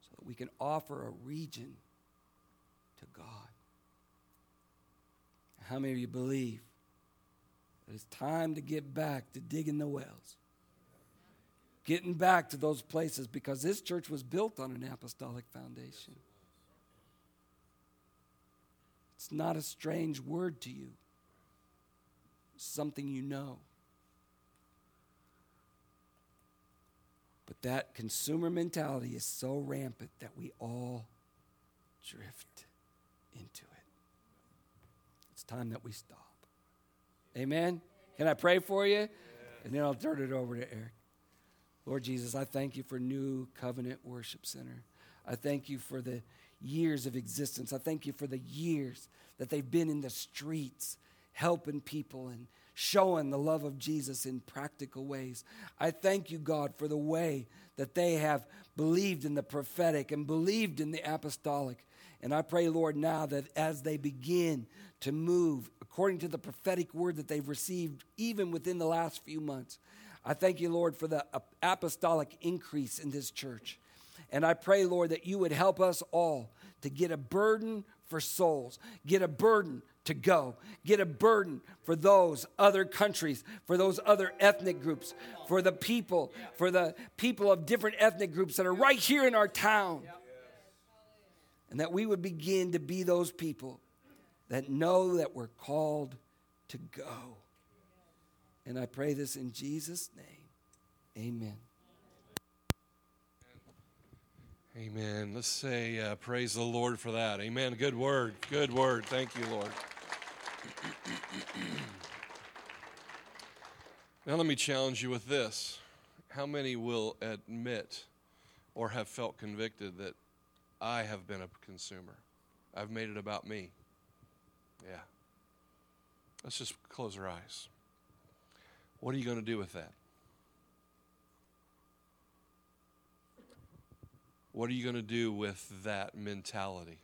Speaker 2: So that we can offer a region to God. How many of you believe that it's time to get back to digging the wells? Getting back to those places because this church was built on an apostolic foundation. It's not a strange word to you, it's something you know. But that consumer mentality is so rampant that we all drift into it. It's time that we stop. Amen. Can I pray for you? And then I'll turn it over to Eric. Lord Jesus, I thank you for New Covenant Worship Center. I thank you for the years of existence. I thank you for the years that they've been in the streets helping people and showing the love of Jesus in practical ways. I thank you, God, for the way that they have believed in the prophetic and believed in the apostolic. And I pray, Lord, now that as they begin to move according to the prophetic word that they've received, even within the last few months, I thank you, Lord, for the apostolic increase in this church. And I pray, Lord, that you would help us all to get a burden for souls, get a burden to go, get a burden for those other countries, for those other ethnic groups, for the people, for the people of different ethnic groups that are right here in our town. And that we would begin to be those people that know that we're called to go. And I pray this in Jesus' name. Amen.
Speaker 1: Amen. Let's say, uh, praise the Lord for that. Amen. Good word. Good word. Thank you, Lord. now, let me challenge you with this. How many will admit or have felt convicted that I have been a consumer? I've made it about me. Yeah. Let's just close our eyes. What are you going to do with that? What are you going to do with that mentality?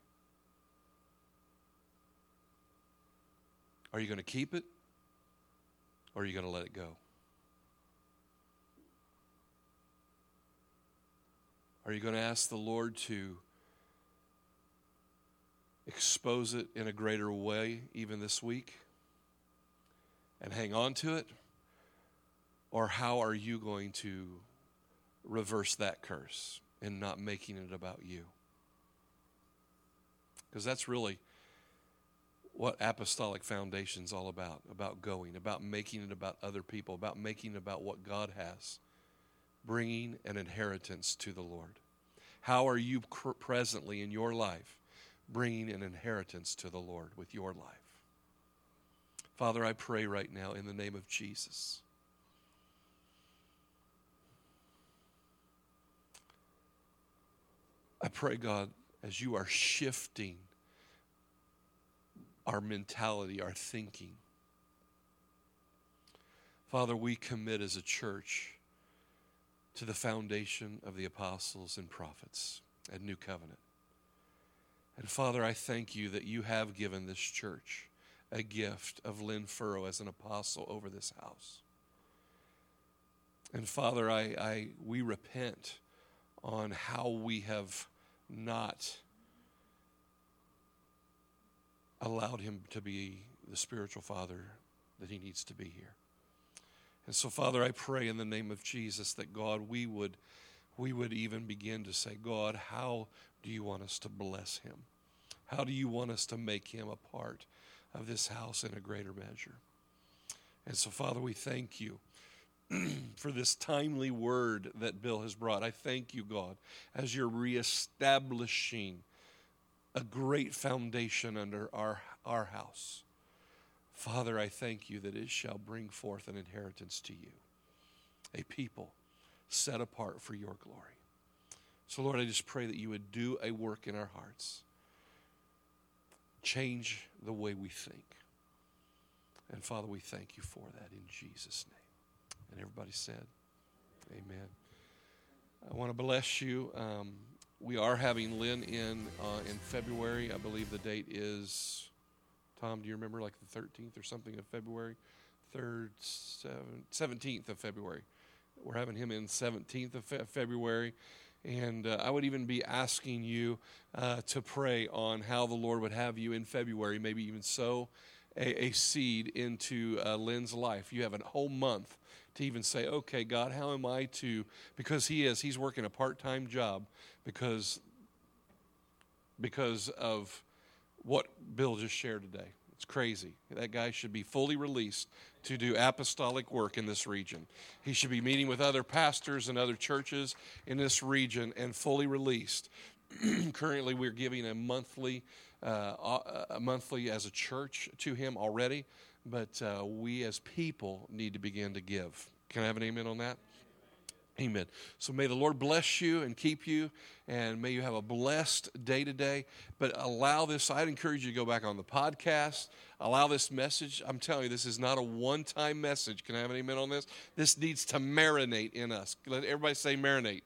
Speaker 1: Are you going to keep it or are you going to let it go? Are you going to ask the Lord to expose it in a greater way even this week and hang on to it? Or how are you going to reverse that curse? and not making it about you. Because that's really what apostolic foundation is all about about going, about making it about other people, about making it about what God has, bringing an inheritance to the Lord. How are you presently in your life bringing an inheritance to the Lord with your life? Father, I pray right now in the name of Jesus I pray, God, as you are shifting our mentality, our thinking. Father, we commit as a church to the foundation of the apostles and prophets and New Covenant. And Father, I thank you that you have given this church a gift of Lynn Furrow as an apostle over this house. And Father, I, I we repent on how we have not allowed him to be the spiritual father that he needs to be here. And so, Father, I pray in the name of Jesus that God, we would, we would even begin to say, God, how do you want us to bless him? How do you want us to make him a part of this house in a greater measure? And so, Father, we thank you for this timely word that Bill has brought. I thank you, God, as you're reestablishing a great foundation under our, our house. Father, I thank you that it shall bring forth an inheritance to you, a people set apart for your glory. So, Lord, I just pray that you would do a work in our hearts, change the way we think. And Father, we thank you for that in Jesus' name. And everybody said, Amen. I want to bless you. Um, we are having Lynn in uh, in February. I believe the date is, Tom, do you remember like the 13th or something of February? 3rd, 7th, 17th of February. We're having him in 17th of fe- February. And uh, I would even be asking you uh, to pray on how the Lord would have you in February, maybe even sow a, a seed into uh, Lynn's life. You have a whole month to even say, okay, God, how am I to, because he is, he's working a part time job because, because of what Bill just shared today. It's crazy. That guy should be fully released to do apostolic work in this region. He should be meeting with other pastors and other churches in this region and fully released. Currently, we're giving a monthly, uh, a monthly as a church to him already, but uh, we as people need to begin to give. Can I have an amen on that? Amen. So may the Lord bless you and keep you, and may you have a blessed day today. But allow this, I'd encourage you to go back on the podcast. Allow this message. I'm telling you, this is not a one time message. Can I have an amen on this? This needs to marinate in us. Let everybody say marinate.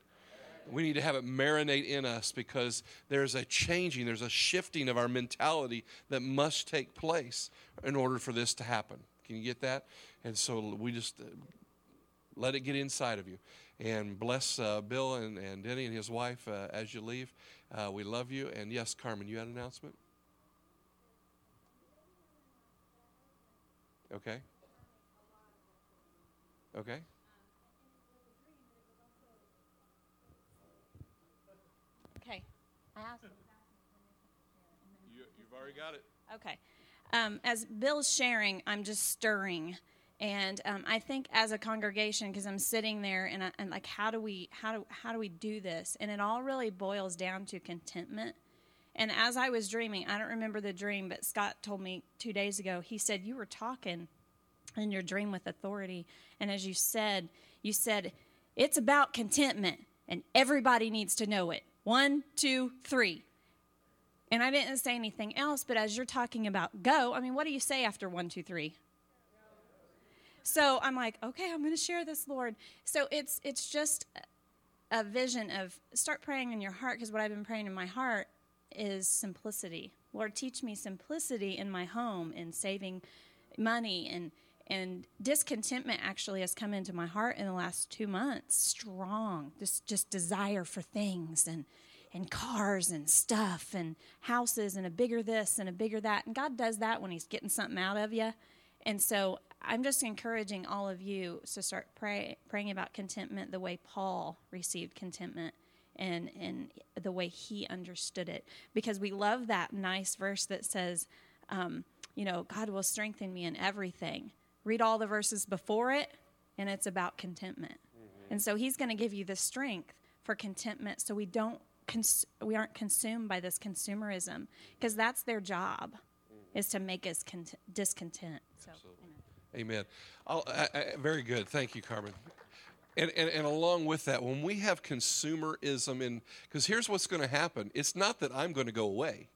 Speaker 1: We need to have it marinate in us because there's a changing, there's a shifting of our mentality that must take place in order for this to happen. Can you get that? And so we just let it get inside of you and bless uh, Bill and, and Denny and his wife uh, as you leave. Uh, we love you. And yes, Carmen, you had an announcement? Okay. Okay.
Speaker 3: Okay. I asked.
Speaker 1: You, you've already got it.
Speaker 3: Okay. Um, as Bill's sharing, I'm just stirring and um, I think as a congregation, because I'm sitting there and, I, and like, how do we how do how do we do this? And it all really boils down to contentment. And as I was dreaming, I don't remember the dream, but Scott told me two days ago. He said you were talking in your dream with authority, and as you said, you said it's about contentment, and everybody needs to know it. One, two, three. And I didn't say anything else, but as you're talking about go, I mean, what do you say after one, two, three? So I'm like, okay, I'm going to share this, Lord. So it's it's just a vision of start praying in your heart because what I've been praying in my heart is simplicity. Lord, teach me simplicity in my home in saving money and and discontentment actually has come into my heart in the last 2 months strong just just desire for things and and cars and stuff and houses and a bigger this and a bigger that and God does that when he's getting something out of you and so I'm just encouraging all of you to start pray, praying about contentment the way Paul received contentment and, and the way he understood it. Because we love that nice verse that says, um, you know, God will strengthen me in everything. Read all the verses before it, and it's about contentment. Mm-hmm. And so he's going to give you the strength for contentment so we don't cons- we aren't consumed by this consumerism because that's their job mm-hmm. is to make us cont- discontent. So,
Speaker 1: Amen. I, I, very good. Thank you, Carmen. And, and, and along with that, when we have consumerism, in because here's what's going to happen it's not that I'm going to go away.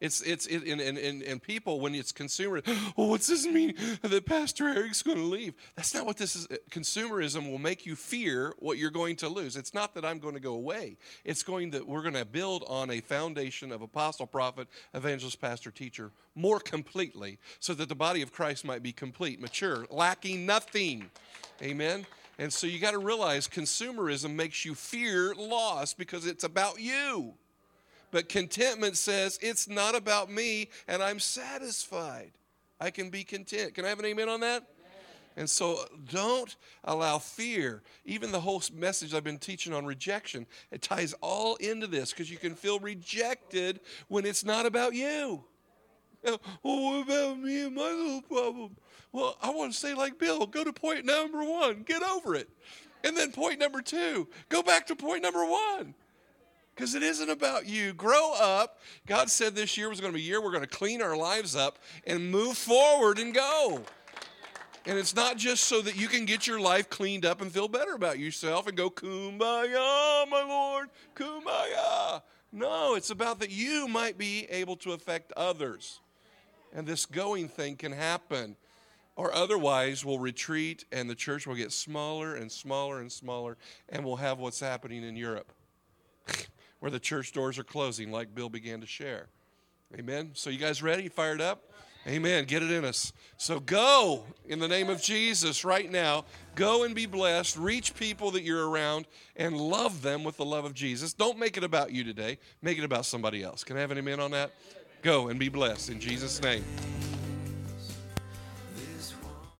Speaker 1: It's it's it, and, and, and people when it's consumer. Oh, what's this mean that Pastor Eric's going to leave? That's not what this is. Uh, consumerism will make you fear what you're going to lose. It's not that I'm going to go away. It's going that we're going to build on a foundation of apostle, prophet, evangelist, pastor, teacher more completely, so that the body of Christ might be complete, mature, lacking nothing. Amen. And so you got to realize consumerism makes you fear loss because it's about you. But contentment says, it's not about me and I'm satisfied. I can be content. Can I have an amen on that? And so don't allow fear. Even the whole message I've been teaching on rejection, it ties all into this because you can feel rejected when it's not about you. Oh, what about me and my little problem? Well, I want to say, like Bill, go to point number one, get over it. And then point number two, go back to point number one because it isn't about you. Grow up. God said this year was going to be a year we're going to clean our lives up and move forward and go. And it's not just so that you can get your life cleaned up and feel better about yourself and go, Kumbaya, my Lord, Kumbaya. No, it's about that you might be able to affect others. And this going thing can happen. Or otherwise, we'll retreat and the church will get smaller and smaller and smaller, and we'll have what's happening in Europe where the church doors are closing, like Bill began to share. Amen. So, you guys ready? Fired up? Amen. Get it in us. So go in the name of Jesus right now. Go and be blessed. Reach people that you're around and love them with the love of Jesus. Don't make it about you today. Make it about somebody else. Can I have an amen on that? Go and be blessed in Jesus' name.